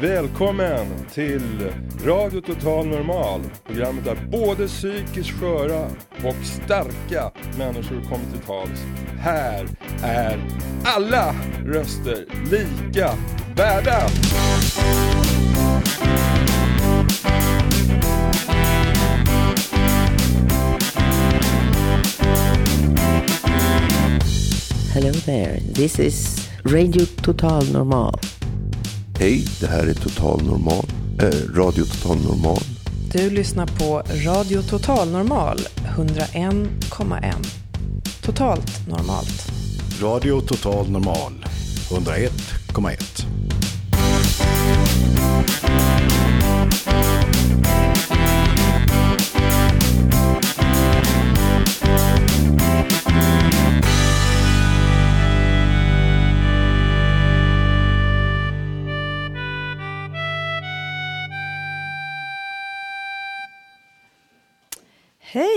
Välkommen till Radio Total Normal. Programmet där både psykiskt sköra och starka människor kommer till tals. Här är alla röster lika värda. Hello there, this is Radio Total Normal. Hej, det här är Total Normal, eh, Radio Total Normal. Du lyssnar på Radio Total Normal 101,1. Totalt normalt. Radio Total Normal 101,1.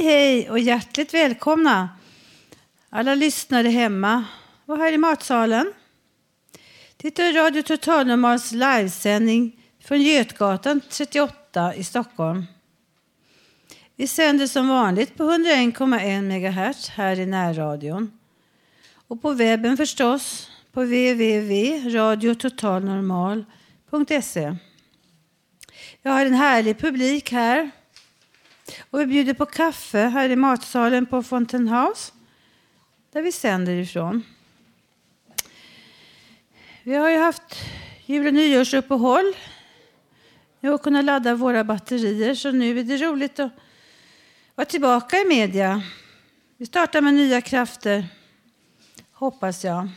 Hej och hjärtligt välkomna alla lyssnare hemma och här i matsalen. Det är Radio Total Normals livesändning från Götgatan 38 i Stockholm. Vi sänder som vanligt på 101,1 MHz här i närradion. Och på webben förstås på www.radiototalnormal.se. Jag har en härlig publik här och vi bjuder på kaffe här i matsalen på Fountain House där vi sänder ifrån. Vi har ju haft jul och nyårsuppehåll. Vi har kunnat ladda våra batterier så nu är det roligt att vara tillbaka i media. Vi startar med nya krafter, hoppas jag.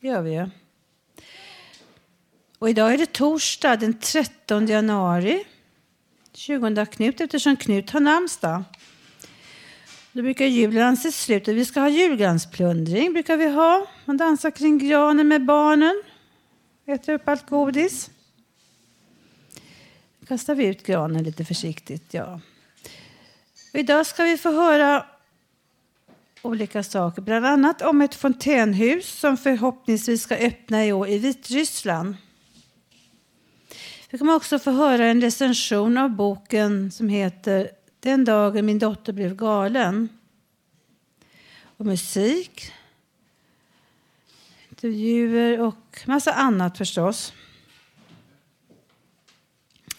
Det gör vi ju. Och idag är det torsdag den 13 januari 20 Knut eftersom Knut har namnsdag. Då brukar julen anses slut och vi ska ha julgransplundring. brukar vi ha. Man dansar kring granen med barnen. Äter upp allt godis. Kastar vi ut granen lite försiktigt, ja. Och idag ska vi få höra olika saker. Bland annat om ett fontänhus som förhoppningsvis ska öppna i år i Vitryssland. Vi kommer också få höra en recension av boken som heter Den dagen min dotter blev galen. Och musik, intervjuer och massa annat förstås.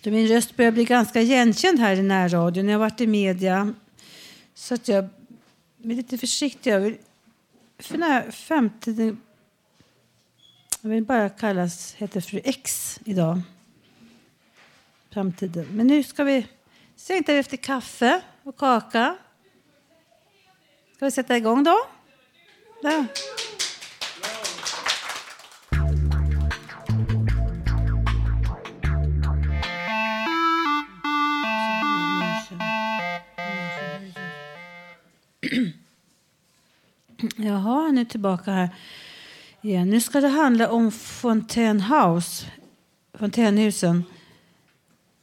Min röst börjar bli ganska igenkänd här i närradion. Jag har varit i media. Så att jag är lite försiktig. Jag vill, för när här. Jag vill bara kallas, heter fru X idag framtiden. Men nu ska vi sänka efter kaffe och kaka. Ska vi sätta igång då? Där. Jaha, nu tillbaka här igen. Nu ska det handla om Fontaine fontänhusen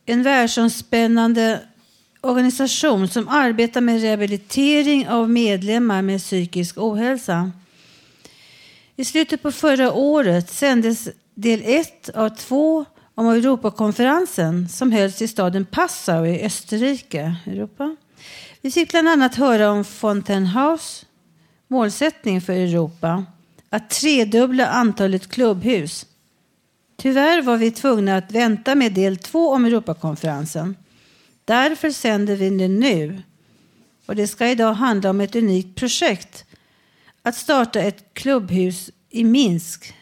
en världsomspännande organisation som arbetar med rehabilitering av medlemmar med psykisk ohälsa. I slutet på förra året sändes del 1 av två om Europakonferensen som hölls i staden Passau i Österrike. Europa. Vi fick bland annat höra om Fontaine målsättning för Europa att tredubbla antalet klubbhus Tyvärr var vi tvungna att vänta med del två om Europakonferensen. Därför sänder vi den nu. Och det ska idag handla om ett unikt projekt. Att starta ett klubbhus i Minsk,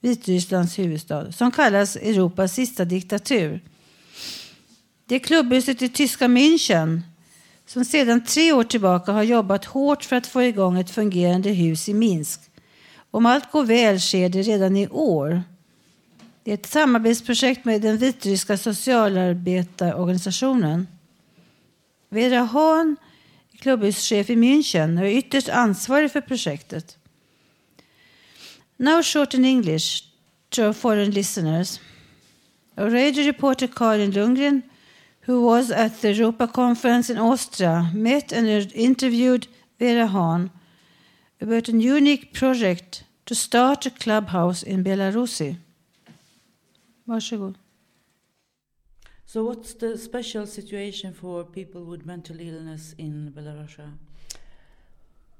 Vitrysslands huvudstad, som kallas Europas sista diktatur. Det är klubbhuset i tyska München som sedan tre år tillbaka har jobbat hårt för att få igång ett fungerande hus i Minsk. Om allt går väl sker det redan i år. Det är ett samarbetsprojekt med den vitryska socialarbetarorganisationen. Vera Hahn, klubbhuschef i München, är ytterst ansvarig för projektet. Now short in English to foreign listeners. A radio reporter Karin Lundgren, who was at the Europa conference in Austria, met and interviewed Vera Hahn about a unique project to start a clubhouse in Belarus. Varsågod. So, what's the special situation for people with mental illness in Belarus?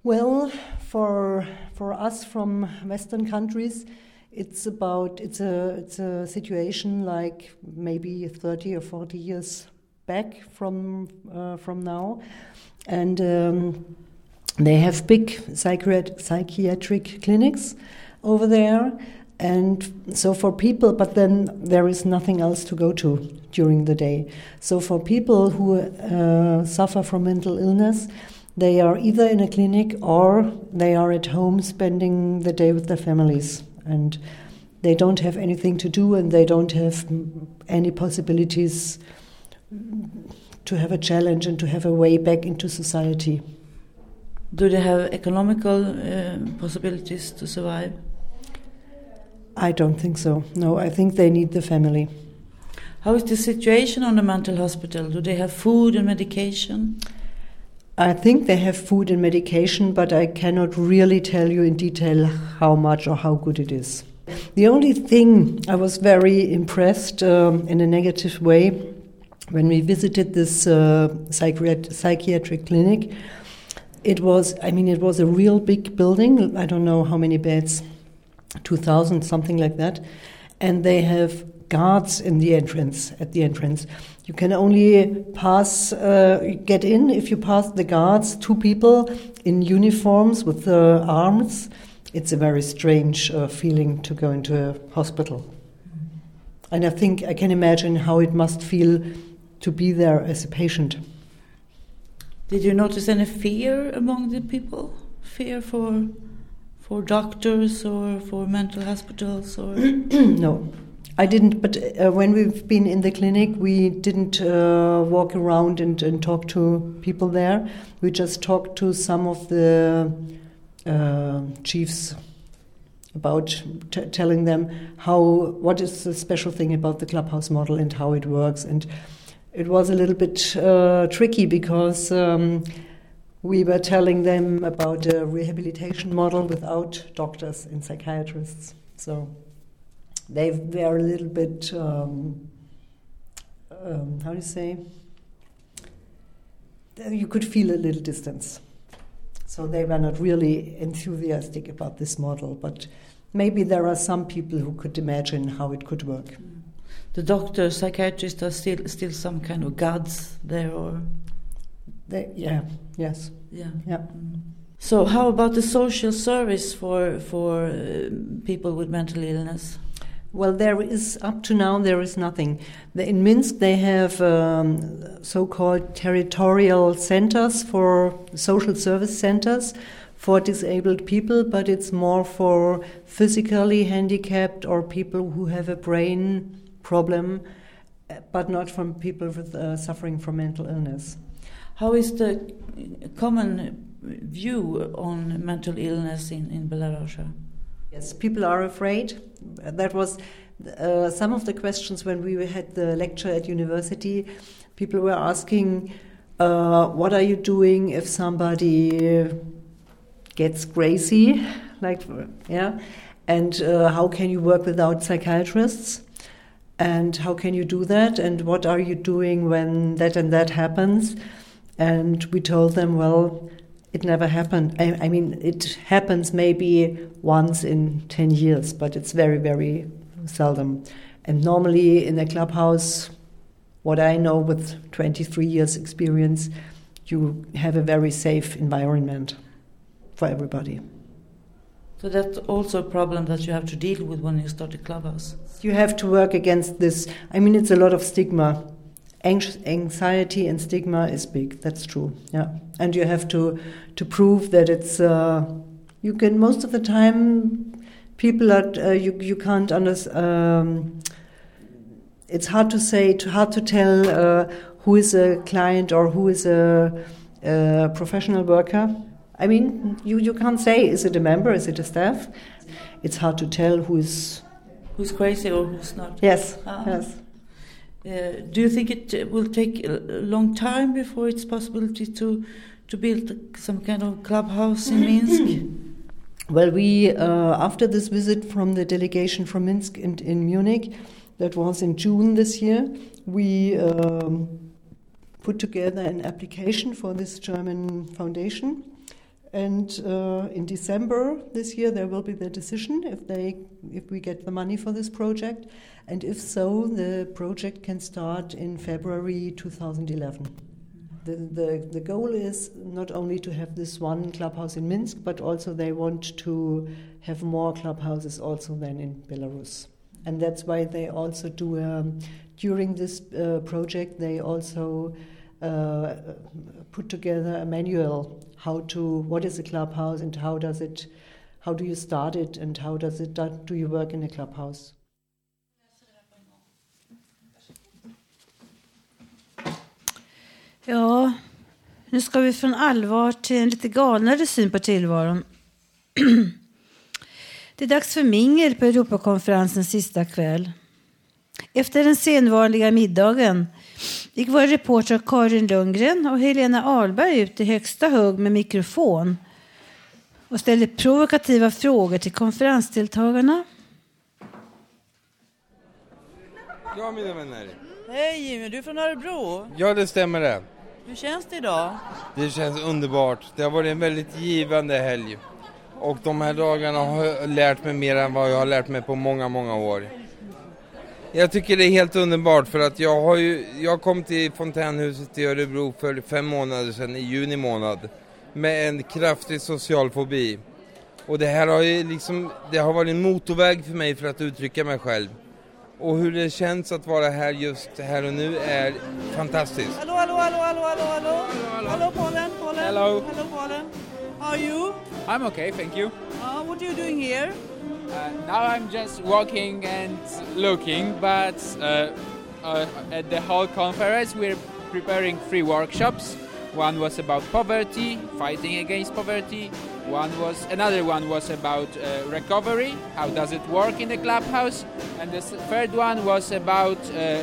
Well, for for us from Western countries, it's about it's a it's a situation like maybe thirty or forty years back from uh, from now, and um, they have big psychiat- psychiatric clinics over there. And so for people, but then there is nothing else to go to during the day. So for people who uh, suffer from mental illness, they are either in a clinic or they are at home spending the day with their families. And they don't have anything to do and they don't have any possibilities to have a challenge and to have a way back into society. Do they have economical uh, possibilities to survive? I don't think so. No, I think they need the family. How is the situation on the mental hospital? Do they have food and medication? I think they have food and medication, but I cannot really tell you in detail how much or how good it is. The only thing I was very impressed um, in a negative way when we visited this uh, psychiat- psychiatric clinic, it was, I mean, it was a real big building. I don't know how many beds, 2,000, something like that. And they have guards in the entrance, at the entrance. You can only pass, uh, get in if you pass the guards, two people in uniforms with uh, arms. It's a very strange uh, feeling to go into a hospital. And I think I can imagine how it must feel to be there as a patient. Did you notice any fear among the people? Fear for for doctors or for mental hospitals or no, I didn't. But uh, when we've been in the clinic, we didn't uh, walk around and, and talk to people there. We just talked to some of the uh, chiefs about telling them how what is the special thing about the clubhouse model and how it works and it was a little bit uh, tricky because um, we were telling them about a rehabilitation model without doctors and psychiatrists. So they were a little bit, um, um, how do you say? You could feel a little distance. So they were not really enthusiastic about this model, but maybe there are some people who could imagine how it could work. the doctors, psychiatrists are still still some kind of gods there or They, yeah, yes, yeah. yeah. Mm. So how about the social service for for uh, people with mental illness? Well, there is up to now there is nothing. The- In Minsk, they have um, so-called territorial centers for social service centers for disabled people, but it's more for physically handicapped or people who have a brain problem, uh, but not from people with uh, suffering from mental illness. How is the common view on mental illness in in Belarus? Yes, people are afraid. That was uh, some of the questions when we had the lecture at university. People were asking, uh, "What are you doing if somebody gets crazy?" Like, yeah, and uh, how can you work without psychiatrists? And how can you do that? And what are you doing when that and that happens? And we told them, well, it never happened. I, I mean, it happens maybe once in 10 years, but it's very, very seldom. And normally in a clubhouse, what I know with 23 years experience, you have a very safe environment for everybody. So that's also a problem that you have to deal with when you start a clubhouse. You have to work against this. I mean, it's a lot of stigma. Anx- Anxiety and stigma is big. That's true. Yeah, and you have to to prove that it's. Uh, you can most of the time, people are uh, you you can't understand. Um, it's hard to say, to hard to tell uh, who is a client or who is a, a professional worker. I mean, you, you can't say, is it a member, is it a staff? It's hard to tell who is. Who's crazy or who's not? Yes, Ah. yes. Uh, do you think it uh, will take a long time before it's possibility to to build some kind of clubhouse in Minsk? Well, we, uh, after this visit from the delegation from Minsk and in Munich, that was in June this year, we um, put together an application for this German foundation. And uh, in December this year, there will be the decision if they, if we get the money for this project, and if so, the project can start in February 2011. The, the, the goal is not only to have this one clubhouse in Minsk, but also they want to have more clubhouses also than in Belarus. And that's why they also do, um, during this uh, project, they also uh, put together a manual how to, what is a clubhouse and how does it, how do you start it and how does it, uh, do you work in a clubhouse? Ja, nu ska vi från allvar till en lite galnare syn på tillvaron. Det är dags för mingel på Europakonferensens sista kväll. Efter den senvanliga middagen gick våra reportrar Karin Lundgren och Helena Ahlberg ut i högsta hugg med mikrofon och ställde provokativa frågor till konferensdeltagarna. Ja, mina vänner. Hej Jimmy, du är från Örebro. Ja, det stämmer det. Hur känns det idag? Det känns underbart. Det har varit en väldigt givande helg. Och de här dagarna har jag lärt mig mer än vad jag har lärt mig på många, många år. Jag tycker det är helt underbart för att jag har ju, jag kom till Fontänhuset i Örebro för fem månader sedan i juni månad med en kraftig social fobi. Och det här har ju liksom, det har varit en motorväg för mig för att uttrycka mig själv. Och hur det känns att vara här just här och nu är fantastiskt. Hallå, hallå, hallå, hallå, hallå, hallå, hallå, hallå Polen, Polen. Hello. Hello Polen. How are you? I'm okay, thank you. Uh, what are you doing here? Uh, now I'm just walking and looking, but uh, uh, at the whole conference we're preparing three workshops. One was about poverty, fighting against poverty. One was another one was about uh, recovery. How does it work in the clubhouse? And the third one was about uh,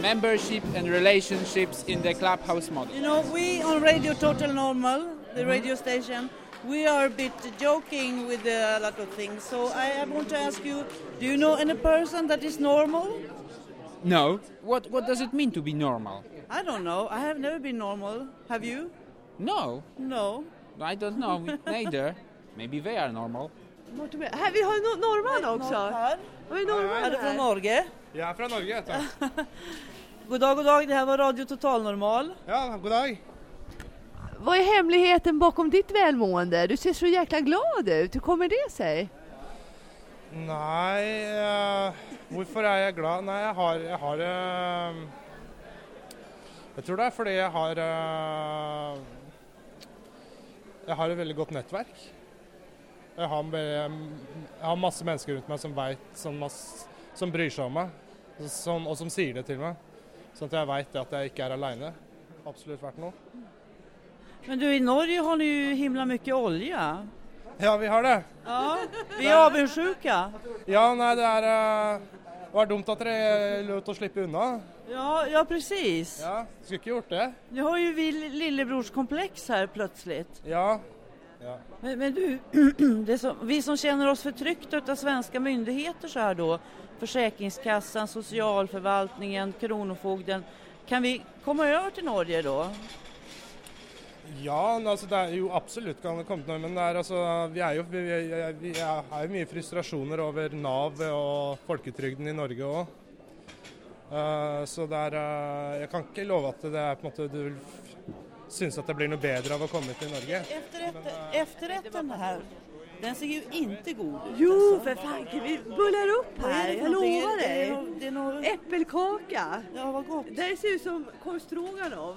membership and relationships in the clubhouse model. You know, we on Radio Total Normal, the Mm-hmm. radio station, we are a bit joking with a lot of things. So I, I want to ask you, do you know any person that is normal? No. What what does it mean to be normal? I don't know. I have never been normal. Have you? No. No. I don't know. Neither. Maybe they are normal. Här, vi har en no- norrman också. Här. Vi norrman Är du från? Norge? Jag är från Norge. God dag, god dag. Det här var Radio Total Normal. Ja, god dag. Vad är hemligheten bakom ditt välmående? Du ser så jäkla glad ut. Hur kommer det sig? Nej, eh, uh, varför är jag glad? Nej, jag har, Jag har eh, uh, jag tror det är för att jag har eh, Uh, jag har ett väldigt gott nätverk. Jag har, jag jeg har masse människor runt mig som vet, som, mass- som bryr sig om mig. som, och som säger det till mig. Så att jag vet att jag inte är alene. Absolut värt något. Men du, i Norge har ni ju himla mycket olja. Ja, vi har det. Ja, vi är avundsjuka. Ja, nei, det eh, Det var dumt at dere lot oss slippe unna. Ja, ja precis. Ja, skulle ikke gjort det. Nu har ju vi lillebrorskomplex här plötsligt. Ja. ja. Men, men du, det som, vi som känner oss förtryckta av svenska myndigheter så här då, Försäkringskassan, socialförvaltningen, Kronofogden, kan vi komma över till Norge då? Ja, altså det er jo absolutt kan det komme til noe, men det er altså, vi er jo vi, vi, vi har jo mye frustrasjoner over Nav og folketrygden i Norge òg. så det er eh, Jeg kan ikke love at det er på en måte du vil synes at det blir noe bedre av å komme til Norge. Efterrätten, efterrätten här, den ser ju inte god ut. Jo, alltså. för fanken, vi bullar upp är här. Jag lovar Är det- dig. är det- det är något- Äppelkaka. Ja, vad gott. Det ser ut som korv stroganoff.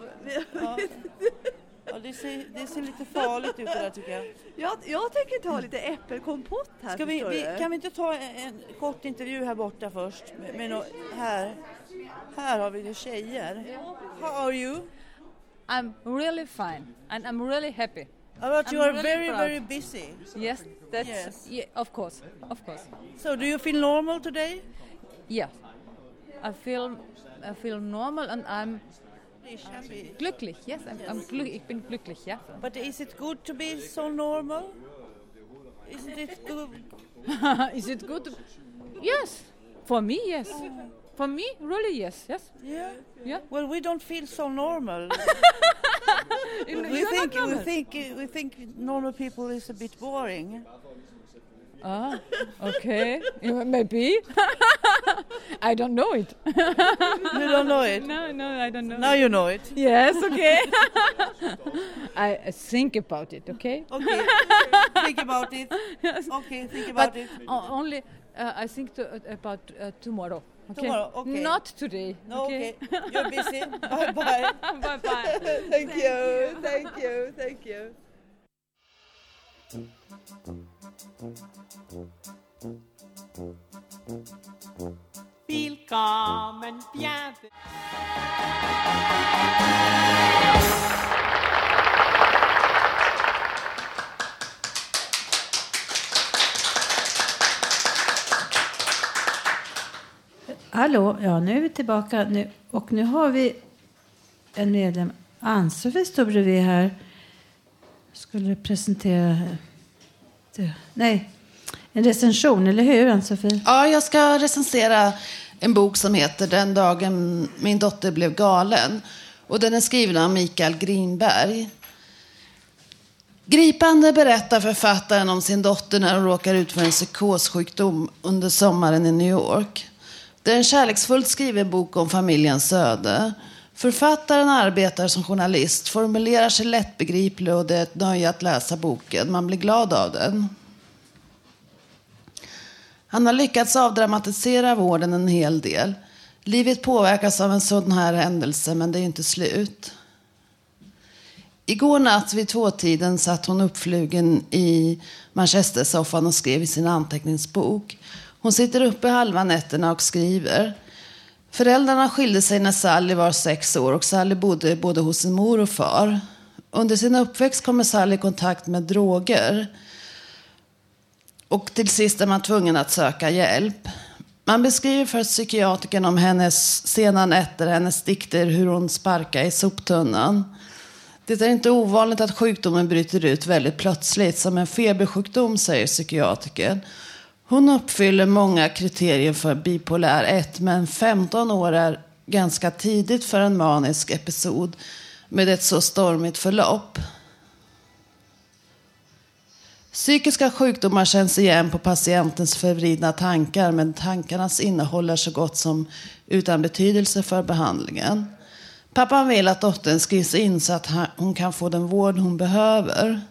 Ja. Ja, det, ser, det ser lite farligt ut det där tycker jag. Jag, jag tänker ta lite äppelkompott här. Ska vi, vi, kan vi inte ta en, en kort intervju här borta först? Med, med nå- här. här har vi ju tjejer. How are you? I'm really fine and I'm really happy. But I'm you are really very, proud. very busy. Yes, that's Yes. yeah, of course, of course. So do you feel normal today? Yeah, I feel I feel normal and I'm happy. glücklich. Yes, I'm, I'm glu ich bin glücklich. Ja. But is it good to be so normal? Isn't it good? Is it good? Yes, for me, yes. For me, really, yes, yes. Yeah. Yeah. Well, we don't feel so normal. You- we think we normal. think we think normal people is a bit boring. Ah, okay. Yeah, Maybe. I don't know it. You don't know it? No, no, I don't know. Now you know it. Yes, okay. I uh, think about it, okay? Okay. think about it. Okay, think about but it. o- only uh, I think to, uh, about uh, tomorrow. Okay? Tomorrow, okay. Not today. No, okay. okay. You're busy. bye bye. bye bye. thank you. Thank you. Thank you. Willkommen, bienvenue. Hallå, ja nu är vi tillbaka nu, och nu har vi en medlem. Ann-Sofie står bredvid här. Skulle presentera... det- Nej, en recension, eller hur Ann-Sofie? Ja, jag ska recensera en bok som heter Den dagen min dotter blev galen. Och den är skriven av Mikael Grinberg. Gripande berättar författaren om sin dotter när hon råkar ut för en psykossjukdom under sommaren i New York. Det är en kärleksfullt skriven bok om familjens öde. Författaren arbetar som journalist, formulerar sig lättbegriplig och det är ett nöje att läsa boken. Man blir glad av den. Han har lyckats avdramatisera vården en hel del. Livet påverkas av en sån här händelse, men det är inte slut. Igår natt vid tvåtiden satt hon uppflugen i manchestersoffan och skrev i sin anteckningsbok. Hon sitter uppe halva nätterna och skriver. Föräldrarna skilde sig när Sally var sex år och Sally bodde både hos sin mor och far. Under sin uppväxt kommer Sally i kontakt med droger. Och till sist är man tvungen att söka hjälp. Man beskriver för psykiatrikern om hennes sena nätter, hennes dikter, hur hon sparkar i soptunnan. Det är inte ovanligt att sjukdomen bryter ut väldigt plötsligt, som en febersjukdom, säger psykiatrikern. Hon uppfyller många kriterier för bipolär 1, men 15 år är ganska tidigt för en manisk episod med ett så stormigt förlopp. Psykiska sjukdomar känns igen på patientens förvridna tankar men tankarnas innehåll är så gott som utan betydelse för behandlingen. Pappan vill att dottern skrivs in så att hon kan få den vård hon behöver.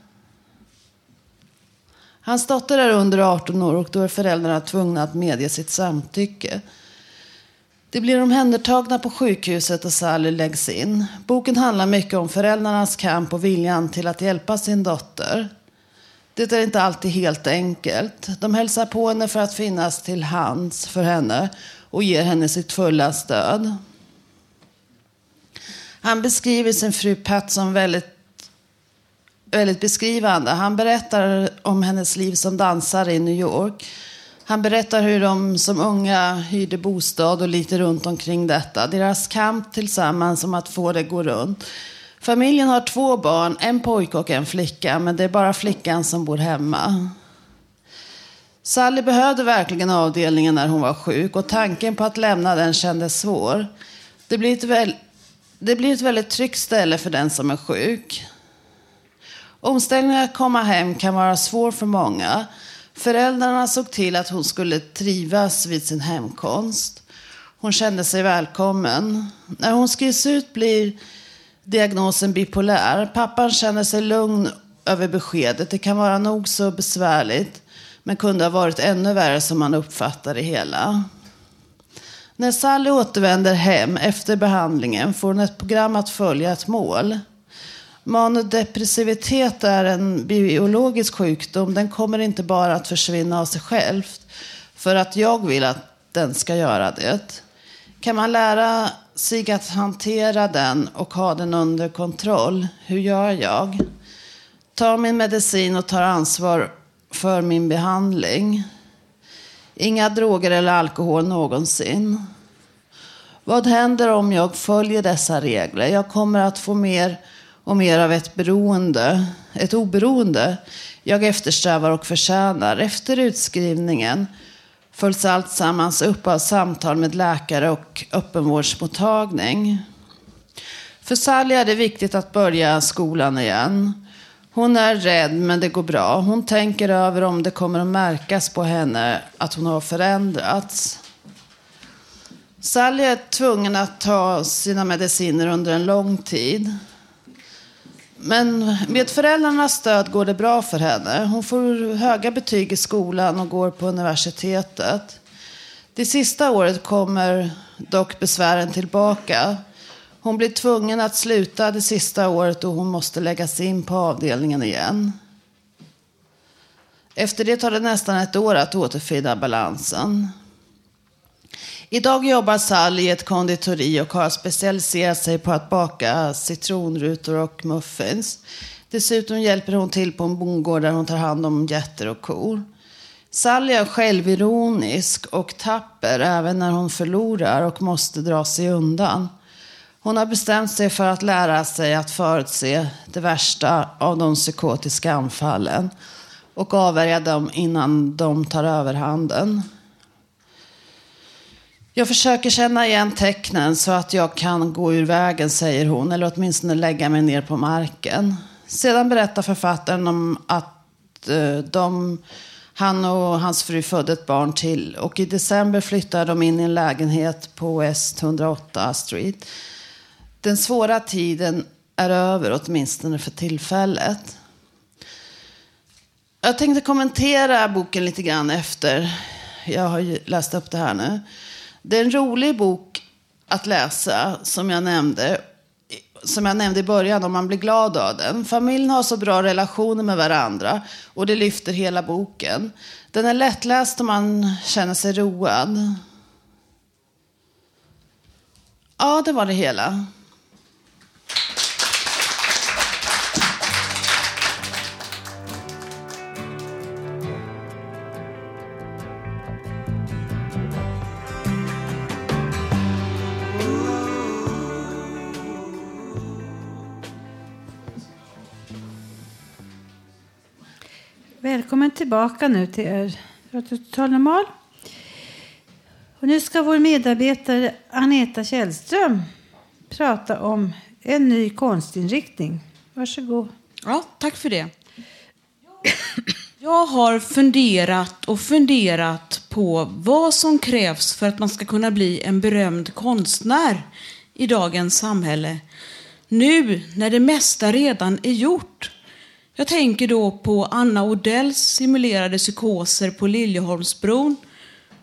Hans dotter är under 18 år och då är föräldrarna tvungna att medge sitt samtycke. De blir omhändertagna på sjukhuset och Sally läggs in. Boken handlar mycket om föräldrarnas kamp och viljan till att hjälpa sin dotter. Det är inte alltid helt enkelt. De hälsar på henne för att finnas till hands för henne och ger henne sitt fulla stöd. Han beskriver sin fru Pat som väldigt, väldigt beskrivande. Han berättar om hennes liv som dansare i New York. Han berättar hur de som unga hyrde bostad och lite runt omkring detta. Deras kamp tillsammans om att få det gå runt. Familjen har två barn, en pojke och en flicka, men det är bara flickan som bor hemma. Sally behövde verkligen avdelningen när hon var sjuk och tanken på att lämna den kändes svår. Det blir ett, väl, det blir ett väldigt tryggt ställe för den som är sjuk. Omställningen att komma hem kan vara svår för många. Föräldrarna såg till att hon skulle trivas vid sin hemkomst. Hon kände sig välkommen. När hon skrivs ut blir diagnosen bipolär. Pappan känner sig lugn över beskedet. Det kan vara nog så besvärligt, men kunde ha varit ännu värre som man uppfattar det hela. När Sally återvänder hem efter behandlingen får hon ett program att följa ett mål. Manodepressivitet är en biologisk sjukdom. Den kommer inte bara att försvinna av sig själv för att jag vill att den ska göra det. Kan man lära sig att hantera den och ha den under kontroll? Hur gör jag? Tar min medicin och tar ansvar för min behandling. Inga droger eller alkohol någonsin. Vad händer om jag följer dessa regler? Jag kommer att få mer och mer av ett beroende, ett oberoende jag eftersträvar och förtjänar. Efter utskrivningen följs alltsammans upp av samtal med läkare och öppenvårdsmottagning. För Sally är det viktigt att börja skolan igen. Hon är rädd, men det går bra. Hon tänker över om det kommer att märkas på henne att hon har förändrats. Sally är tvungen att ta sina mediciner under en lång tid. Men med föräldrarnas stöd går det bra för henne. Hon får höga betyg i skolan och går på universitetet. Det sista året kommer dock besvären tillbaka. Hon blir tvungen att sluta det sista året och hon måste läggas in på avdelningen igen. Efter det tar det nästan ett år att återfinna balansen. Idag jobbar Sally i ett konditori och har specialiserat sig på att baka citronrutor och muffins. Dessutom hjälper hon till på en bondgård där hon tar hand om getter och kor. Sally är självironisk och tapper även när hon förlorar och måste dra sig undan. Hon har bestämt sig för att lära sig att förutse det värsta av de psykotiska anfallen och avvärja dem innan de tar överhanden. Jag försöker känna igen tecknen så att jag kan gå ur vägen, säger hon, eller åtminstone lägga mig ner på marken. Sedan berättar författaren om att eh, de, han och hans fru födde ett barn till och i december flyttade de in i en lägenhet på West 108 Street. Den svåra tiden är över, åtminstone för tillfället. Jag tänkte kommentera boken lite grann efter jag har läst upp det här nu. Det är en rolig bok att läsa, som jag nämnde. Som jag nämnde i början, om man blir glad av den. Familjen har så bra relationer med varandra och det lyfter hela boken. Den är lättläst om man känner sig road. Ja, det var det hela. Tillbaka nu till er Radio Total Normal. Och nu ska vår medarbetare Aneta Källström prata om en ny konstinriktning. Varsågod. Ja, tack för det. Jag har funderat och funderat på vad som krävs för att man ska kunna bli en berömd konstnär i dagens samhälle. Nu när det mesta redan är gjort. Jag tänker då på Anna Odells simulerade psykoser på Liljeholmsbron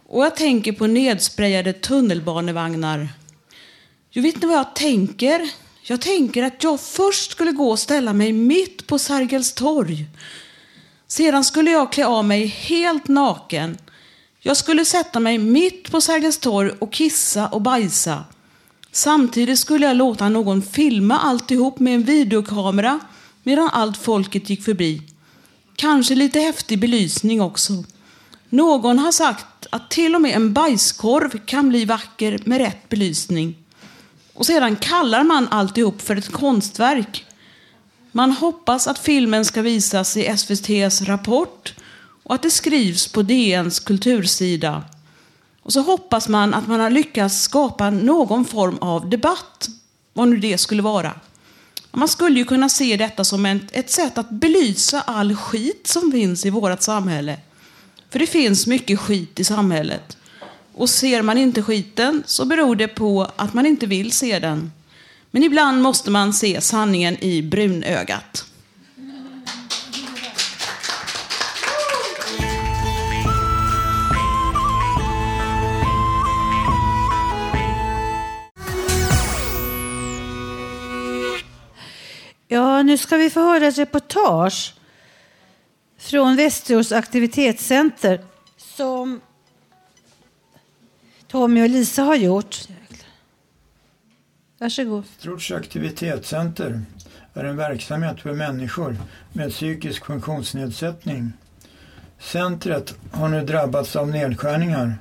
och jag tänker på nedsprejade tunnelbanevagnar. Jo, vet ni vad jag tänker? Jag tänker att jag först skulle gå och ställa mig mitt på Sergels torg. Sedan skulle jag klä av mig helt naken. Jag skulle sätta mig mitt på Sergels torg och kissa och bajsa. Samtidigt skulle jag låta någon filma alltihop med en videokamera medan allt folket gick förbi. Kanske lite häftig belysning också. Någon har sagt att till och med en bajskorv kan bli vacker med rätt belysning. Och sedan kallar man alltihop för ett konstverk. Man hoppas att filmen ska visas i SVTs Rapport och att det skrivs på DNs kultursida. Och så hoppas man att man har lyckats skapa någon form av debatt, vad nu det skulle vara. Man skulle ju kunna se detta som ett, ett sätt att belysa all skit som finns i vårt samhälle. För det finns mycket skit i samhället. Och ser man inte skiten så beror det på att man inte vill se den. Men ibland måste man se sanningen i brunögat. Ja, nu ska vi få höra ett reportage från Västerås aktivitetscenter som Tommy och Lisa har gjort. Varsågod. Västerås aktivitetscenter är en verksamhet för människor med psykisk funktionsnedsättning. Centret har nu drabbats av nedskärningar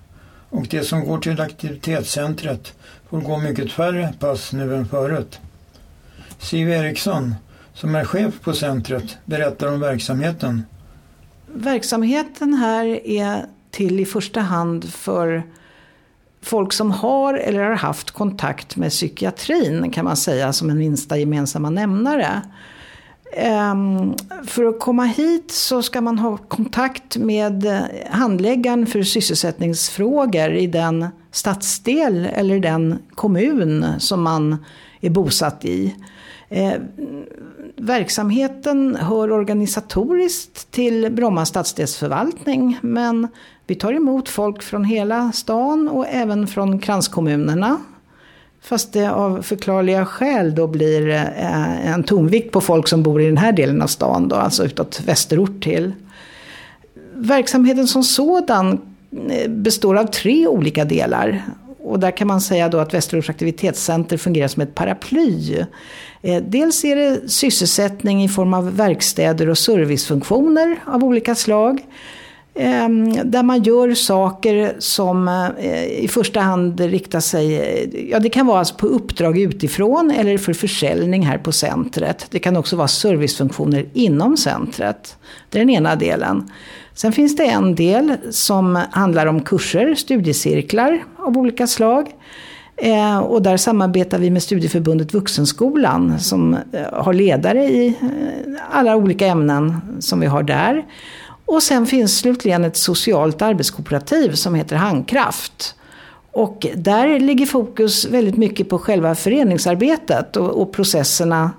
och de som går till aktivitetscentret får gå mycket färre pass nu än förut. Siv Eriksson, som är chef på centret, berättar om verksamheten. Verksamheten här är till i första hand för folk som har eller har haft kontakt med psykiatrin kan man säga som en minsta gemensamma nämnare. Ehm, för att komma hit så ska man ha kontakt med handläggaren för sysselsättningsfrågor i den stadsdel eller den kommun som man är bosatt i. Ehm, Verksamheten hör organisatoriskt till Bromma stadsdelsförvaltning men vi tar emot folk från hela stan och även från kranskommunerna. Fast det av förklarliga skäl då blir eh, en tonvikt på folk som bor i den här delen av stan, då, alltså utåt västerort till. Verksamheten som sådan eh, består av tre olika delar. Och där kan man säga då att Västerorts aktivitetscenter fungerar som ett paraply. Eh, dels är det sysselsättning i form av verkstäder och servicefunktioner av olika slag. Ehm, där man gör saker som eh, i första hand riktar sig, eh, ja det kan vara alltså på uppdrag utifrån eller för försäljning här på centret. Det kan också vara servicefunktioner inom centret. Det är den ena delen. Sen finns det en del som handlar om kurser, studiecirklar av olika slag. Eh, och där samarbetar vi med Studieförbundet Vuxenskolan som eh, har ledare i eh, alla olika ämnen som vi har där. Och sen finns slutligen ett socialt arbetskooperativ som heter Handkraft. Och där ligger fokus väldigt mycket på själva föreningsarbetet och, och processerna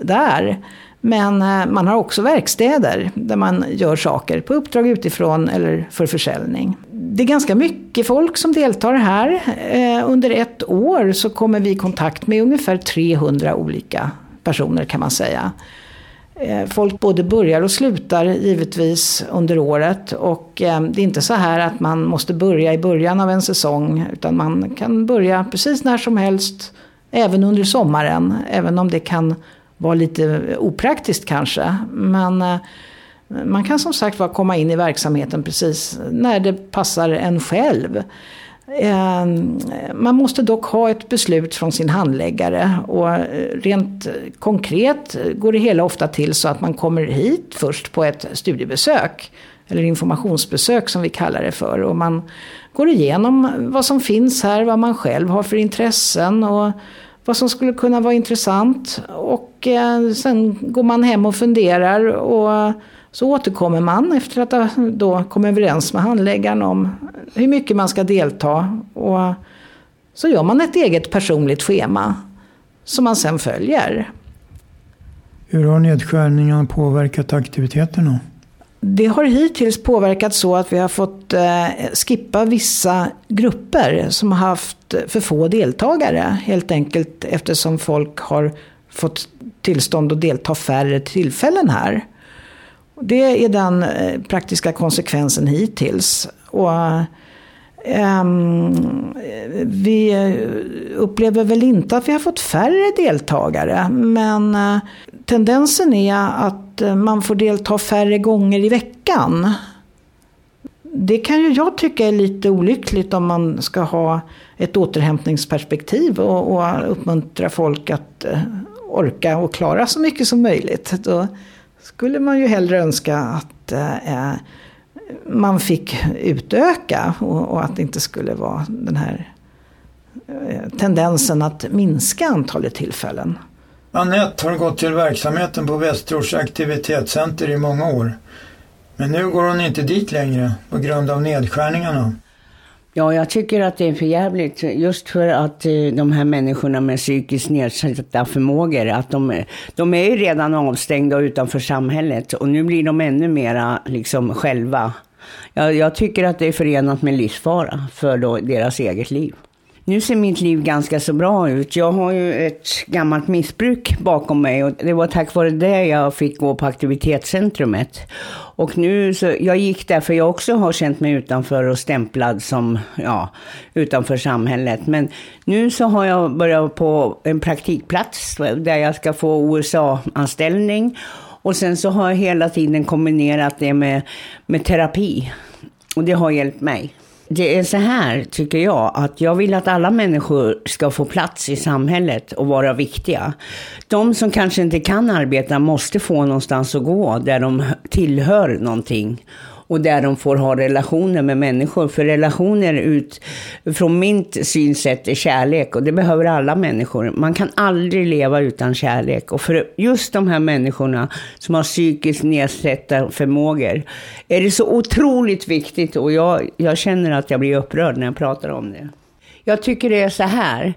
där. Men eh, man har också verkstäder där man gör saker på uppdrag utifrån eller för försäljning. Det är ganska mycket folk som deltar här. Eh, under ett år så kommer vi i kontakt med ungefär 300 olika personer kan man säga. Eh, folk både börjar och slutar givetvis under året och det är inte så här att man måste börja i början av en säsong utan man kan börja precis när som helst även under sommaren även om det kan var lite opraktiskt kanske. Men eh, man kan som sagt var komma in i verksamheten precis när det passar en själv. Ehm, man måste dock ha ett beslut från sin handläggare och eh, rent konkret går det hela ofta till så att man kommer hit först på ett studiebesök eller informationsbesök som vi kallar det för. Och man går igenom vad som finns här, vad man själv har för intressen och vad som skulle kunna vara intressant. Och eh, sen går man hem och funderar och eh, så återkommer man efter att ha då kommit överens med handläggaren om hur mycket man ska delta. Och så gör man ett eget personligt schema som man sen följer. Hur har nedskärningarna påverkat aktiviteterna? Det har hittills påverkat så att vi har fått eh, skippa vissa grupper som har haft för få deltagare. Helt enkelt eftersom folk har fått tillstånd att delta färre tillfällen här. Det är den eh, praktiska konsekvensen hittills. Och, um, vi upplever väl inte att vi har fått färre deltagare. Men uh, tendensen är att eh, man får delta färre gånger i veckan. Det kan ju jag tycka är lite olyckligt om man ska ha ett återhämtningsperspektiv och, och uppmuntra folk att uh, orka och klara så mycket som möjligt. Då, skulle man ju hellre önska att man fick utöka och, och, att det inte skulle vara den här eh, tendensen att minska antalet tillfällen. Anette har gått till verksamheten på Västerorts aktivitetscenter i många år. Men nu går hon inte dit längre på grund av nedskärningarna. Ja, jag tycker att det är för jävligt just för att eh, de här människorna med psykiskt nedsatta förmågor, att de, de är ju redan avstängda och utanför samhället och nu blir de ännu mera liksom själva. Jag, jag tycker att det är förenat med livsfara för då, deras eget liv. Nu ser mitt liv ganska så bra ut. Jag har ju ett gammalt missbruk bakom mig och det var tack vare det jag fick gå på aktivitetscentrumet. Och nu så, jag gick där för jag också har känt mig utanför och stämplad som, ja, utanför samhället. Men nu så har jag börjat på en praktikplats där jag ska få OSA-anställning. Och sen så har jag hela tiden kombinerat det med, med terapi. Och det har hjälpt mig. Det är så här, tycker jag, att jag vill att alla människor ska få plats i samhället och vara viktiga. De som kanske inte kan arbeta måste få någonstans att gå där de tillhör någonting och där de får ha relationer med människor. För relationer ut, från mitt synsätt är kärlek och det behöver alla människor. Man kan aldrig leva utan kärlek. Och för just de här människorna som har psykiskt nedsatta förmågor är det så otroligt viktigt och jag, jag känner att jag blir upprörd när jag pratar om det. Jag tycker det är så här.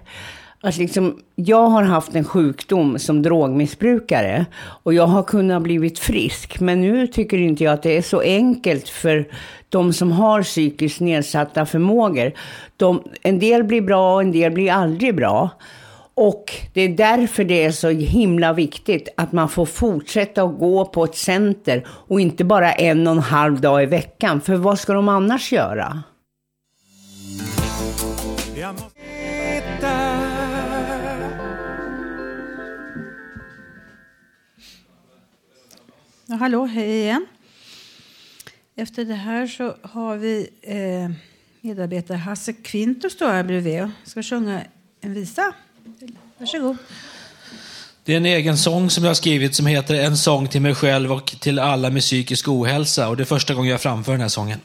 Att liksom, jag har haft en sjukdom som drogmissbrukare och jag har kunnat blivit frisk. Men nu tycker inte jag att det är så enkelt för de som har psykiskt nedsatta förmågor. De, en del blir bra och en del blir aldrig bra. Och det är därför det är så himla viktigt att man får fortsätta att gå på ett center och inte bara en och en halv dag i veckan. För vad ska de annars göra? Ja, hallå, hej igen. Efter det här så har vi eh, medarbetare Hasse Kvinto står här bredvid och ska sjunga en visa. Varsågod. Det är en egen sång som jag har skrivit som heter En sång till mig själv och till alla med psykisk ohälsa. Och det är första gången jag framför den här sången.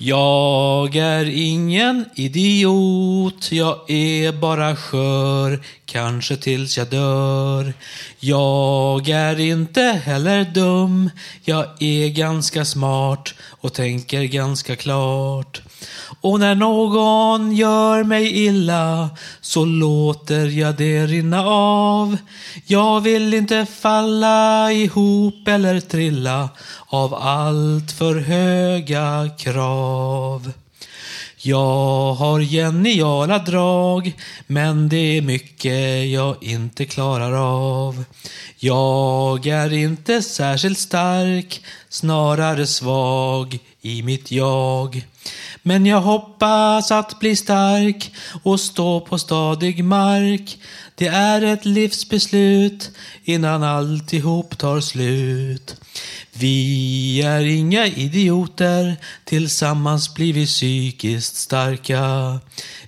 Jag är ingen idiot, jag är bara skör, kanske tills jag dör. Jag är inte heller dum, jag är ganska smart och tänker ganska klart. Och när någon gör mig illa så låter jag det rinna av. Jag vill inte falla ihop eller trilla av allt för höga krav. Jag har geniala drag, men det är mycket jag inte klarar av. Jag är inte särskilt stark, snarare svag i mitt jag. Men jag hoppas att bli stark och stå på stadig mark. Det är ett livsbeslut innan alltihop tar slut. Vi är inga idioter, tillsammans blir vi psykiskt starka.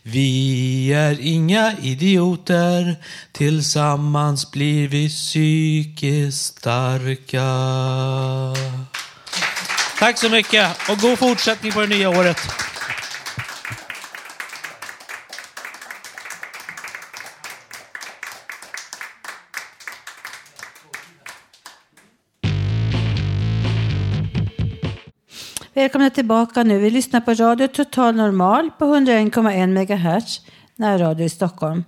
Vi är inga idioter, tillsammans blir vi psykiskt starka. Tack så mycket och god fortsättning på det nya året. Välkomna tillbaka nu. Vi lyssnar på Radio Total Normal på 101,1 MHz, närradio i Stockholm.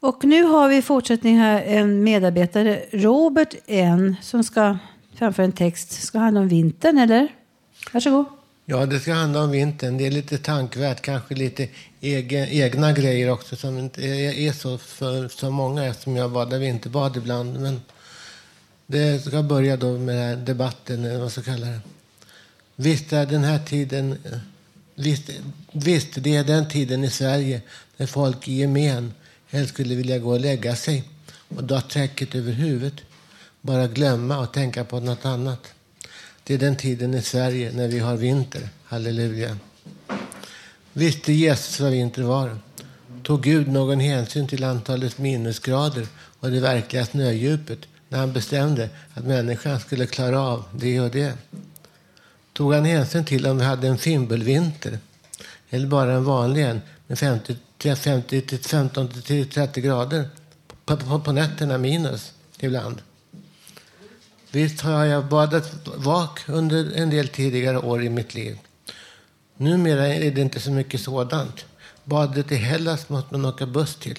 Och nu har vi i fortsättning här en medarbetare, Robert N, som ska framför en text. Ska handla om vintern, eller? Varsågod. Ja, det ska handla om vintern. Det är lite tankvärt, kanske lite egen, egna grejer också som inte är är så för så många eftersom jag badar vinterbad ibland. Men det ska börja då med den här debatten, eller vad så kallar det. Visst är den här tiden, eh, visst, visst det är den tiden i Sverige när folk i gemen helst skulle vilja gå och lägga sig och dra täcket över huvudet. Bara glömma och tänka på något annat. Det är den tiden i Sverige när vi har vinter. Halleluja. Visste Jesus vad vinter var? Tog Gud någon hänsyn till antalet minusgrader och det verkliga snödjupet när han bestämde att människan skulle klara av det och det? Tog han hänsyn till om vi hade en fimbulvinter eller bara en vanlig en med 50-15-30 grader på, på, på nätterna minus ibland? Visst har jag badat vak under en del tidigare år i mitt liv. Numera är det inte så mycket sådant. Badet i Hellas måste man åka buss till.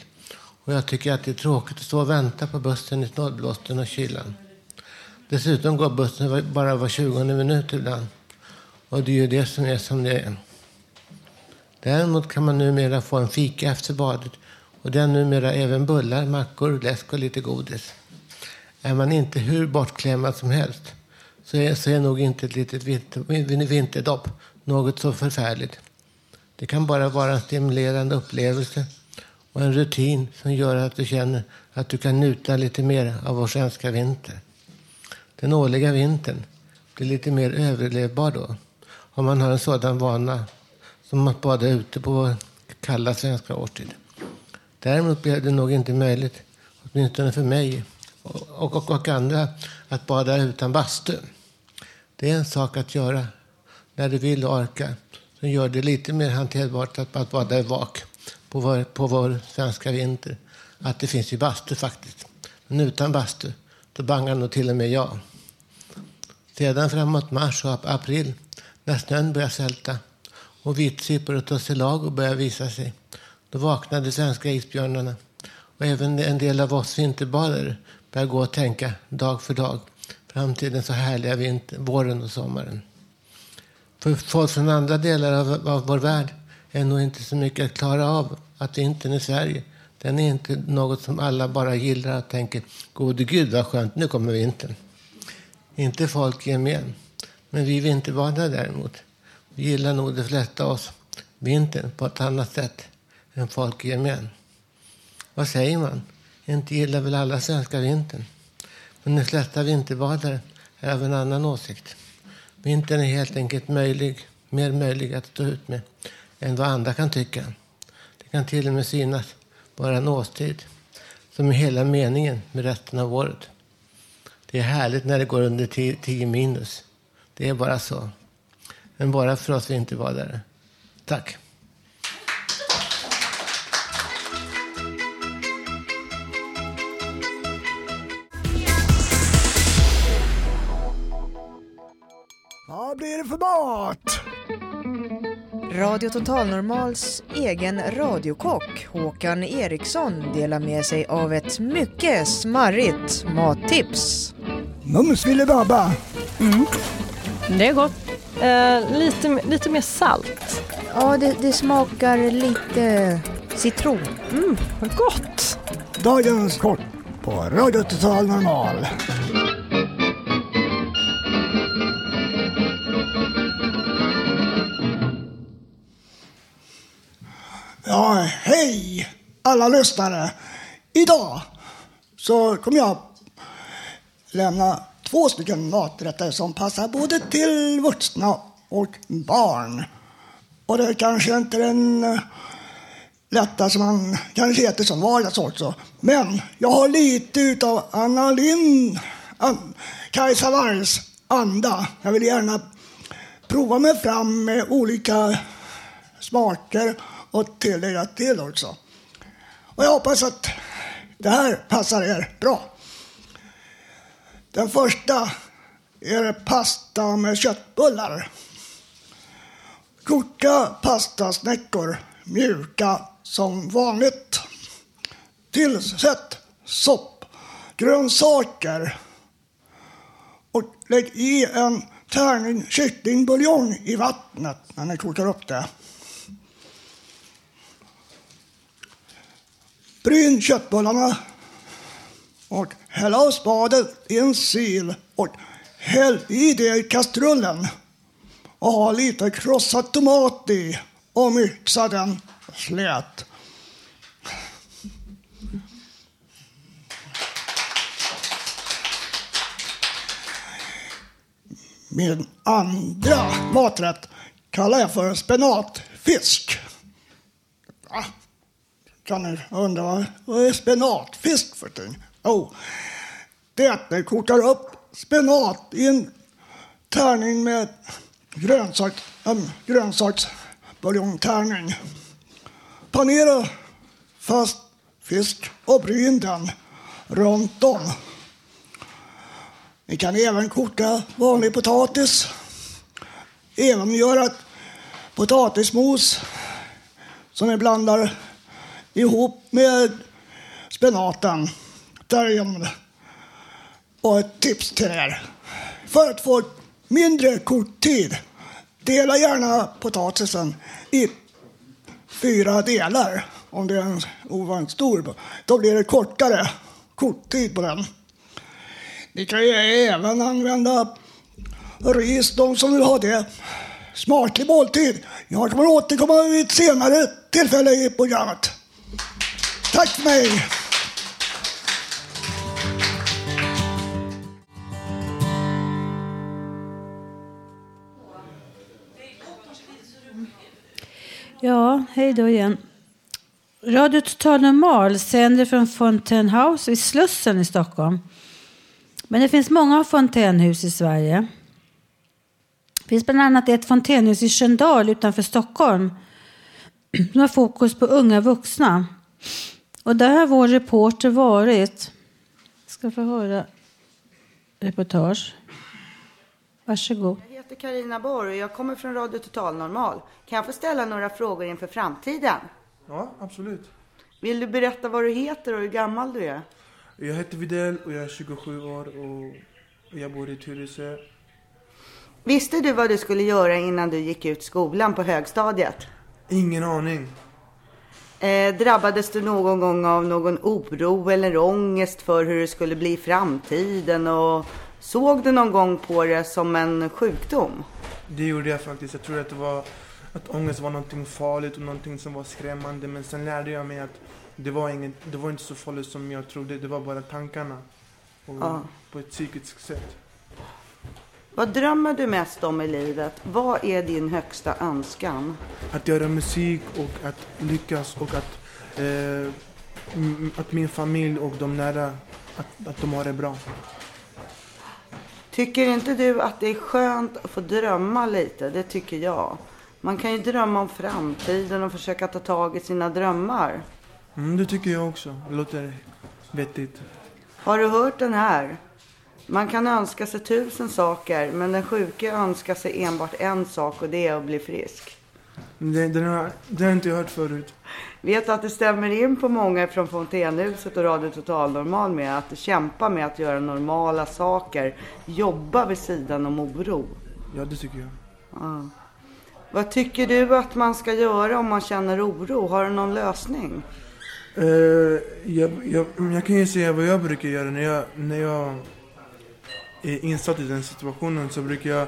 Och jag tycker att det är tråkigt att stå och vänta på bussen i snålblåsten och kylan. Dessutom går bussen bara var 20 minut ibland. Och det är ju det som är som det är. Däremot kan man numera få en fika efter badet. Och det är numera även bullar, mackor, läsk och lite godis. Är man inte hur bortklämmad som helst så är, så är nog inte ett litet vinter, vinterdopp något så förfärligt. Det kan bara vara en stimulerande upplevelse och en rutin som gör att du känner att du kan njuta lite mer av vår svenska vinter. Den årliga vintern blir lite mer överlevbar då om man har en sådan vana som att bada ute på kalla svenska årstid. Däremot blir det nog inte möjligt, åtminstone för mig och, och, och andra, att bada utan bastu. Det är en sak att göra när du vill och orkar. Som gör det lite mer hanterbart att, att bada i vak på vår, på vår svenska vinter. Att det finns ju bastu faktiskt. Men utan bastu, då bangar nog till och med jag. Sedan framåt mars och april, när snön börjar sälta och vitsippor och tussilago börjar visa sig, då vaknar de svenska isbjörnarna. Och även en del av oss vinterbadare börjar gå och tänka dag för dag Framtiden så härliga vinter, våren och sommaren. För folk från andra delar av, av vår värld är nog inte så mycket att klara av att vintern i Sverige, den är inte något som alla bara gillar och tänker, gode gud vad skönt, nu kommer vintern. Inte folk i gemen. Men vi vinterbadare däremot, vi gillar nog de flesta av oss vintern på ett annat sätt än folk i gemen. Vad säger man? Inte gillar väl alla svenska vintern? Men de flesta vinterbadare är av en annan åsikt. Vintern är helt enkelt möjlig, mer möjlig att stå ut med än vad andra kan tycka. Det kan till och med synas vara en årstid som är hela meningen med resten av året. Det är härligt när det går under 10 minus. Det är bara så. Men bara för oss vinterbadare. Tack. Vad blir det för mat? Radio Total Normals egen radiokock Håkan Eriksson delar med sig av ett mycket smarrigt mattips. Mums filibabba. Mm. Det är gott. Eh, lite, lite mer salt. Ja, det, det smakar lite citron. Mm, gott. Dagens kort på Radio Total Normal. Ja, hej alla lyssnare. Idag så kommer jag lämna två stycken maträtter som passar både till vuxna och barn. Och det är kanske inte den lättaste lätta som man kanske äter som vardags också. Men jag har lite utav Anna Lind, An Kajsa Wargs anda. Jag vill gärna prova mig fram med olika smaker och tillägga till också. Och jag hoppas att det här passar er bra. Den första är pasta med köttbullar. Koka pastasnäckor mjuka som vanligt. Tillsätt sopp, grönsaker och lägg i en tärning kycklingbuljong i vattnet när ni kokar upp det. Bryn köttbullarna. Och häll av spadet i en sil. Och häll i det i kastrullen. Och ha lite krossad tomat i. Och mixa den slät. Min andra maträtt kallar jag för spenatfisk. Ah. Kan ni undra vad, är spenatfisk för ting? Oh, det är att ni kokar upp spenat i en tärning med grönsaks, um, grönsaksbuljongtärning. Panera fast fisk och bryn den runt om. Ni kan även koka vanlig potatis. Även göra ett potatismos som ni blandar ihop med spenaten. Därigenom. Och ett tips till er. För att få mindre koktid, dela gärna potatisen i fyra delar. Om det är en ovanligt stor. Då blir det kortare korttid på den. Ni kan ju även använda ris, de som vill ha det. Smaklig måltid. Jag kommer återkomma vid ett senare tillfälle i programmet. Tack för mig! Ja, hej då igen. Radio Total Normal sänder från Fontän House vid Slussen i Stockholm. Men det finns många fontänhus i Sverige. Det finns bland annat ett fontänhus i Sköndal utanför Stockholm som har fokus på unga vuxna. Och där har vår reporter varit. Jag ska få höra reportage. Varsågod. Jag heter Karina Borg och jag kommer från Radio Total Normal. Kan jag få ställa några frågor inför framtiden? Ja, absolut. Vill du berätta vad du heter och hur gammal du är? Jag heter Videll och jag är 27 år och jag bor i Tyresö. Visste du vad du skulle göra innan du gick ut skolan på högstadiet? Ingen aning. Eh, drabbades du någon gång av någon oro eller ångest för hur det skulle bli i framtiden? Och såg du någon gång på det som en sjukdom? Det gjorde jag faktiskt. Jag trodde att det var att ångest var någonting farligt och någonting som var skrämmande. Men sen lärde jag mig att det var, inget, det var inte så farligt som jag trodde. Det var bara tankarna. Och Ja. På ett psykiskt sätt. Vad drömmer du mest om i livet? Vad är din högsta önskan? Att göra musik och att lyckas och att, eh, att min familj och de nära, att, att de har det bra. Tycker inte du att det är skönt att få drömma lite? Det tycker jag. Man kan ju drömma om framtiden och försöka ta tag i sina drömmar. Mm, det tycker jag också. Det låter vettigt. Har du hört den här? Man kan önska sig tusen saker, men den sjuke önskar sig enbart en sak och det är att bli frisk. Det, den, har, den har jag inte hört förut. Vet att det stämmer in på många från Fontänhuset och Radio Total Normal med att kämpa med att göra normala saker, jobba vid sidan om oro. Ja, det tycker jag. Ja. Vad tycker du att man ska göra om man känner oro? Har du någon lösning? Eh, jag, jag, jag kan ju säga vad jag brukar göra när jag, när jag är insatt i den situationen så brukar jag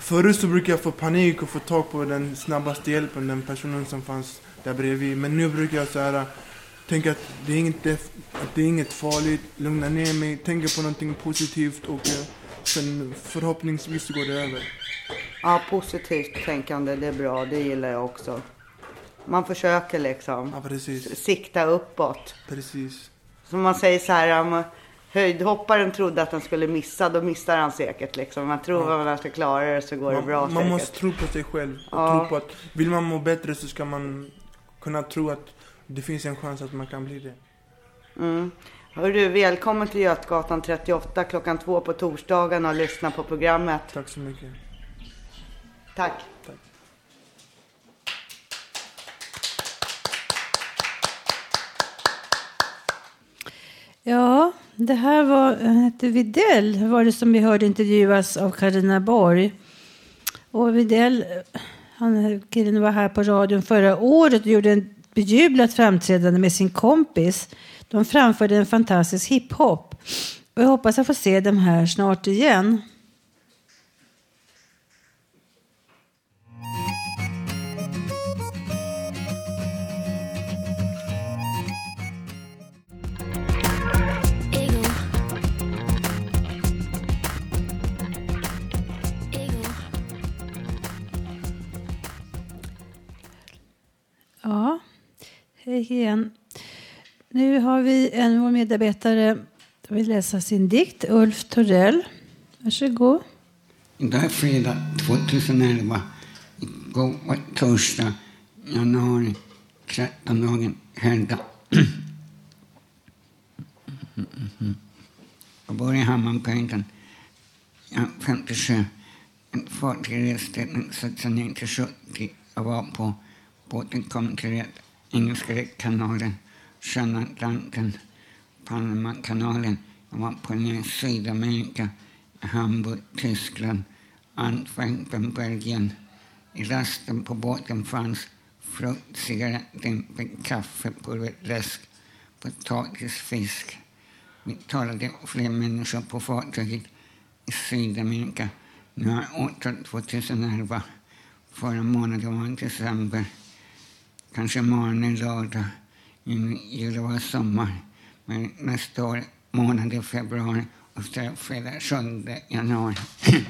Förut så brukade jag få panik och få tag på den snabbaste hjälpen, den personen som fanns där bredvid. Men nu brukar jag så här, tänka att det är inget, att det är inget farligt, lugna ner mig, tänka på någonting positivt och eh, sen förhoppningsvis går det över. Ja, positivt tänkande, det är bra. Det gillar jag också. Man försöker liksom Ja, precis. sikta uppåt. Precis. Som man säger så här, höjdhopparen trodde att han skulle missa, då missar han säkert liksom. Man tror att man ska klara det så går det bra man, man säkert. måste tro på sig själv. Och Ja. tro på att vill man må bättre så ska man kunna tro att det finns en chans att man kan bli det. Mm. Hörru, välkommen till Götgatan 38 klockan två på torsdagarna och lyssna på programmet. Tack så mycket. Tack. Ja, det här var, han hette Videll, var det som vi hörde intervjuas av Karina Borg. Och Videll, eh, han, killen var här på radion förra året och gjorde en bejublat framträdande med sin kompis. De framförde en fantastisk hiphop. Och jag hoppas jag får se dem här snart igen. Erik igen. Nu har vi en vår medarbetare som vill läsa sin dikt, Ulf Torell. Varsågod. Idag är fredag 2011. Igår var torsdag, januari 13 dagen helgdag. Jag bor i Hammarbyhöjden. Jag är 57. En fartyg reste den 69 till 70. Jag var på båten kom till rätt Engelska kanalen, Södra Atlanten, Panamakanalen. Jag var på ner Sydamerika, Hamburg, Tyskland, Antwerpen, Belgien. I lasten på båten fanns frukt, cigaretter, kaffe, pulver, läsk, potatis, fisk. Vi talade fler människor på fartyget i Sydamerika. Nu är året 2011. Förra månaden var det december. Kanske imorgon är i det var sommar. Men nästa år månad februari och så fredag 7 januari.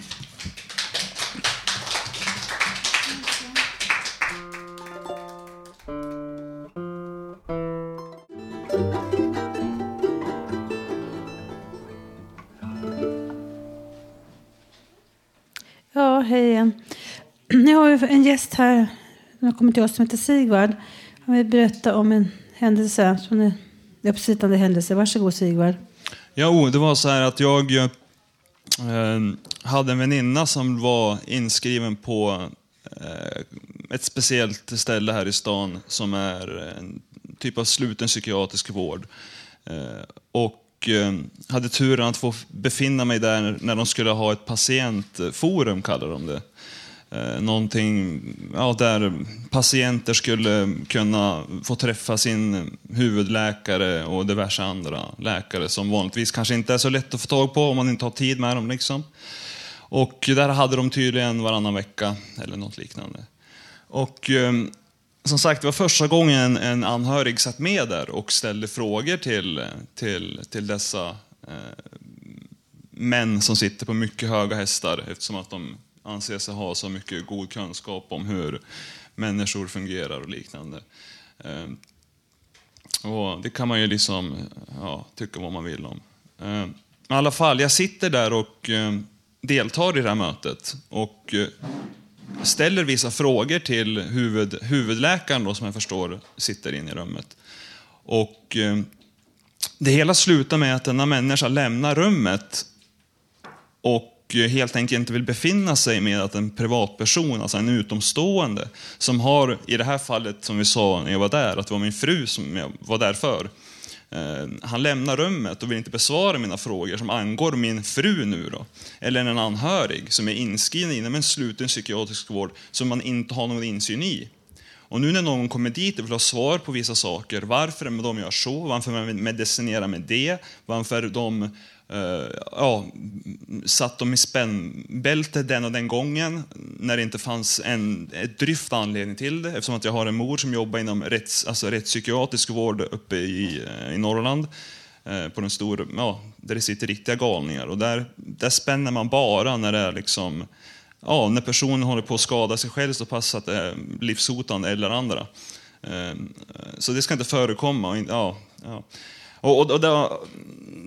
kommer till oss som heter Sigvard. Han vill berätta om en händelse, som en uppslitande händelse. Varsågod Sigvard. Ja, oh, det var så här att jag eh, hade en väninna som var inskriven på eh, ett speciellt ställe här i stan som är en typ av sluten psykiatrisk vård. Eh, och eh, hade turen att få befinna mig där när de skulle ha ett patientforum, kallar de det. Eh, någonting ja, där patienter skulle kunna få träffa sin huvudläkare och diverse andra läkare som vanligtvis kanske inte är så lätt att få tag på om man inte har tid med dem. Liksom. Och där hade de tydligen varannan vecka eller något liknande. Och eh, som sagt, det var första gången en anhörig satt med där och ställde frågor till, till, till dessa eh, män som sitter på mycket höga hästar eftersom att de anser sig ha så mycket god kunskap om hur människor fungerar och liknande. Ehm, och det kan man ju liksom ja, tycka vad man vill om. Men i alla fall, jag sitter där och ehm, deltar i det här mötet och eh, ställer vissa frågor till huvud, huvudläkaren då, som jag förstår sitter inne i rummet. Och det hela slutar med att denna människa lämnar rummet och Eh, helt enkelt inte vill befinna sig med att en privatperson, alltså en utomstående, som har, i det här fallet som vi sa när jag var där, att det var min fru som jag var där för. Eh, han lämnar rummet och vill inte besvara mina frågor som angår min fru nu då. Eller en anhörig som är inskriven inom en sluten psykiatrisk vård som man inte har någon insyn i. Och nu när någon kommer dit och vill ha svar på vissa saker, varför de gör så, varför man medicinerar med det, varför de Eh, ja, satt dem i spännbälte den och den gången när det inte fanns en ett dryft anledning till det. Eftersom att jag har en mor som jobbar inom rätts, alltså rättspsykiatrisk vård uppe i, eh, i Norrland. Uh, på den stora, ja, där det sitter riktiga galningar. Och där, där spänner man bara när det är liksom ja, när personen håller på att skada sig själv så pass att det är livshotande eller andra. Så det ska inte förekomma. Ja, ja. Och, och det,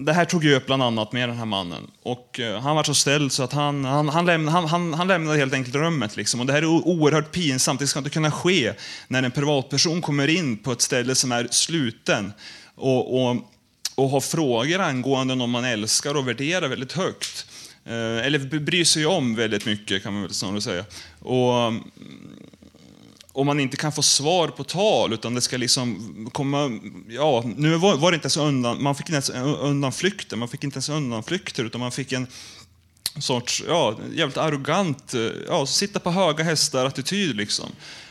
det, här tog jag upp bland annat med den här mannen. Och uh, han var så ställd så att han, han, han, lämnade, han, han, lämnade helt enkelt rummet. Liksom. Och det här är oerhört pinsamt. Det ska inte kunna ske när en privatperson kommer in på ett ställe som är sluten och, och, och har frågor angående någon man älskar och värderar väldigt högt. Uh, eller bryr sig om väldigt mycket kan man väl snarare säga. Och, om man inte kan få svar på tal, utan det ska liksom komma... Ja, nu var, var det inte ens undan, man fick inte ens undanflykter, man fick inte ens undanflykter, utan man fick en sorts, ja, jävligt arrogant, eh, ja, sitta på höga hästar-attityd liksom.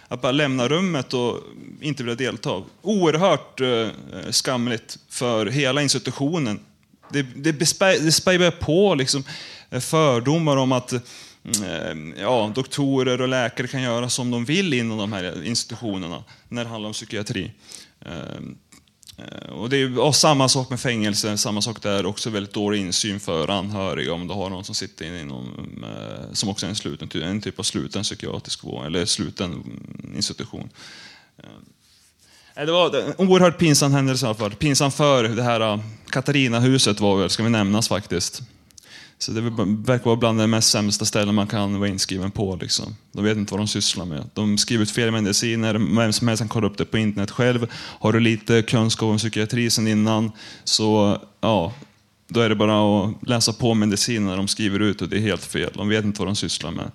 Att bara lämna rummet och inte vilja delta. Oerhört eh, skamligt för hela institutionen. Det, det, det spär på liksom, eh, fördomar om att Eh, Mm, eh, ja, doktorer och läkare kan göra som de vill inom de här institutionerna när det handlar om psykiatri. Ehm, eh, och det är och samma sak med fängelse, samma sak där, också väldigt dålig insyn för anhöriga om du har någon som sitter inom, eh, som också är en, sluten, en typ av sluten psykiatrisk vård, eller sluten institution. Ehm, det var en oerhört pinsam händelse i alla fall. Pinsam för det här Katarina-huset var väl, ska vi nämnas faktiskt. Så det verkar vara bland de mest sämsta ställen man kan vara inskriven på. Liksom. De vet inte vad de sysslar med. De skriver ut fel mediciner, vem som helst kan kolla upp det på internet själv. Har du lite kunskap om psykiatri sen innan, så ja, då är det bara att läsa på medicinerna de skriver ut och det är helt fel. De vet inte vad de sysslar med.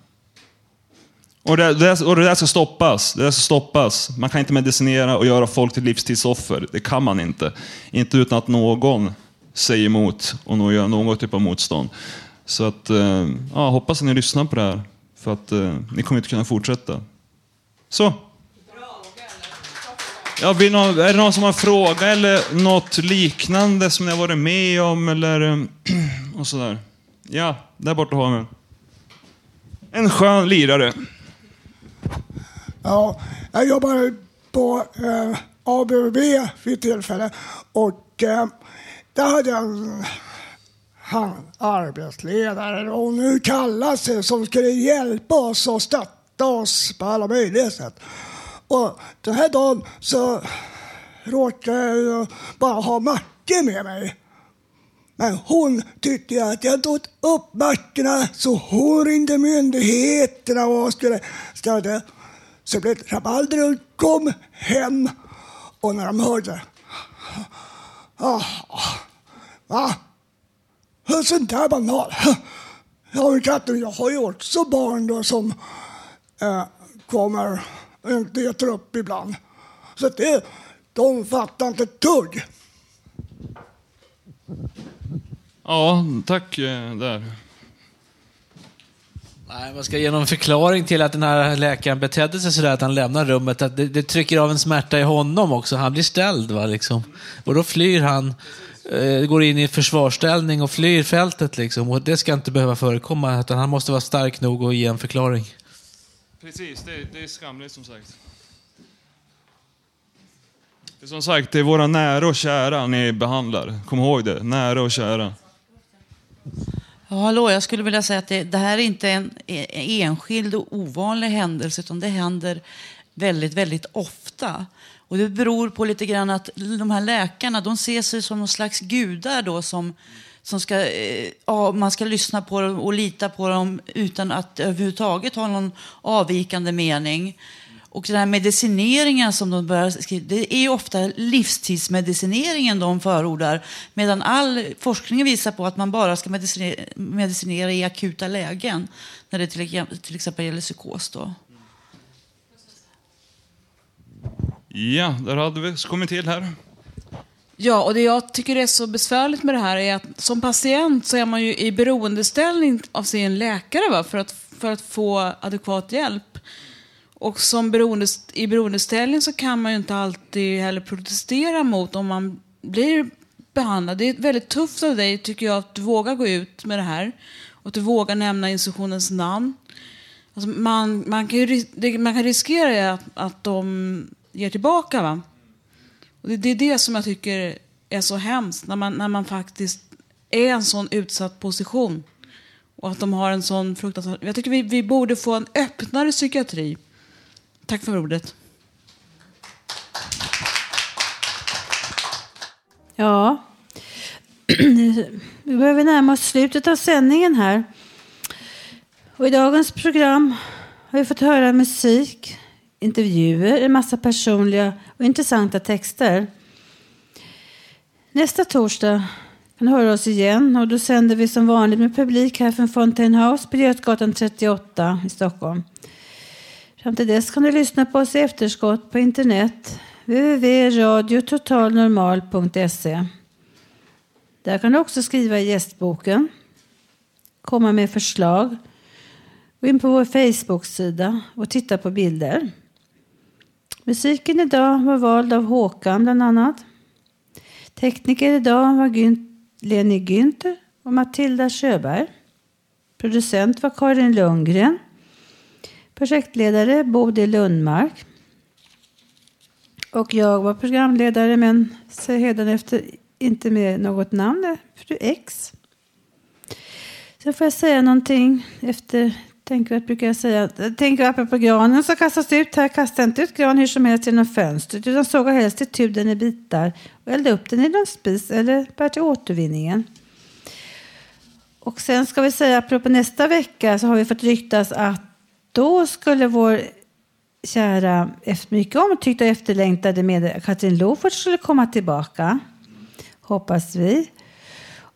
Och det, det, och det där ska stoppas. Det där ska stoppas. Man kan inte medicinera och göra folk till livstidsoffer. Det kan man inte. Inte utan att någon säger emot och nog gör någon typ av motstånd. Så att, eh, ja, hoppas att ni lyssnar på det här. För att eh, ni kommer inte kunna fortsätta. Så. Ja, vill någon, är det någon som har en fråga eller något liknande som ni har varit med om eller eh, och sådär? Ja, där borta har vi en skön lirare. Ja, jag jobbar på eh, ABB vid ett tillfälle och eh, där hade jag en han, arbetsledare och nu kallar sig som skulle hjälpa oss och stötta oss på alla möjliga sätt. Och den här dagen så råkade jag bara ha Macke med mig. Men hon tyckte att jag tog upp Mackorna så hon ringde myndigheterna och skulle, stödja. Så blev det rabalder och kom hem. Och när de hörde... Ah, ah va? Sånt där banal. Ja, men katten, jag har ju också barn då som eh, kommer och inte äter upp ibland. Så det, de fattar inte ett dugg. Ja, tack eh, där. Nej, man ska ge någon förklaring till att den här läkaren betedde sig sådär att han lämnar rummet. Att det, det trycker av en smärta i honom också. Han blir ställd. Va, liksom. Och då flyr han, går in i försvarsställning och flyr fältet. Liksom. Och det ska inte behöva förekomma. Utan han måste vara stark nog att ge en förklaring. Precis, det, det är skamligt som sagt. Det är som sagt, det är våra nära och kära ni behandlar. Kom ihåg det, nära och kära. Ja, hallå, jag skulle vilja säga att det, det här är inte en enskild och ovanlig händelse, utan det händer väldigt, väldigt ofta. Och det beror på lite grann att de här läkarna, de ser sig som någon slags gudar då som, som ska, eh, ja, man ska lyssna på dem och lita på dem utan att överhuvudtaget ha någon avvikande mening. Och den här medicineringen som de börjar skriva, det är ju ofta livstidsmedicineringen de förordar. Medan all forskning visar på att man bara ska medicinera, medicinera i akuta lägen. När det till, till exempel gäller psykos. Då. Ja, där hade vi kommit till här. Ja, och det jag tycker är så besvärligt med det här är att som patient så är man ju i beroendeställning av sin läkare va? För, att, för att få adekvat hjälp. Och som beroende, i beroendeställning så kan man ju inte alltid heller protestera mot om man blir behandlad. Det är väldigt tufft av dig, tycker jag, att du vågar gå ut med det här. Och att du vågar nämna institutionens namn. Alltså man, man, kan ju, man kan riskera att, att de ger tillbaka. Va? Och det, det är det som jag tycker är så hemskt, när man, när man faktiskt är i en sån utsatt position. Och att de har en sån fruktansvärd... Jag tycker vi, vi borde få en öppnare psykiatri. Tack för ordet. Ja, vi börjar närma oss slutet av sändningen här. Och I dagens program har vi fått höra musik, intervjuer, en massa personliga och intressanta texter. Nästa torsdag kan du höra oss igen och då sänder vi som vanligt med publik här från Fontaine House på Götgatan 38 i Stockholm. Fram till dess kan du lyssna på oss i efterskott på internet www.radiototalnormal.se Där kan du också skriva i gästboken, komma med förslag, gå in på vår Facebook-sida och titta på bilder. Musiken idag var vald av Håkan bland annat. Tekniker idag var Gün Leni Günther och Matilda Sjöberg. Producent var Karin Lundgren. Projektledare Bodil Lundmark. Och jag var programledare men säger efter inte med något namn, fru X. Sen får jag säga någonting efter tänkvärt brukar jag säga. Tänk på granen som kastas ut här. Kasta inte ut gran hur som helst genom fönstret utan såga helst itu den i bitar och elda upp den i någon spis eller bär till återvinningen. Och sen ska vi säga, apropå nästa vecka så har vi fått ryktas att då skulle vår kära, mycket omtyckta och efterlängtade med Katrin Lofort skulle komma tillbaka. Hoppas vi.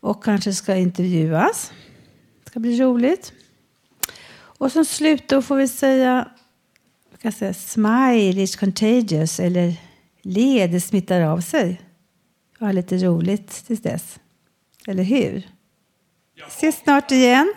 Och kanske ska intervjuas. Det ska bli roligt. Och som slut då får vi säga, kan säga smile is contagious eller le, det smittar av sig. Ha lite roligt tills dess. Eller hur? Ses snart igen.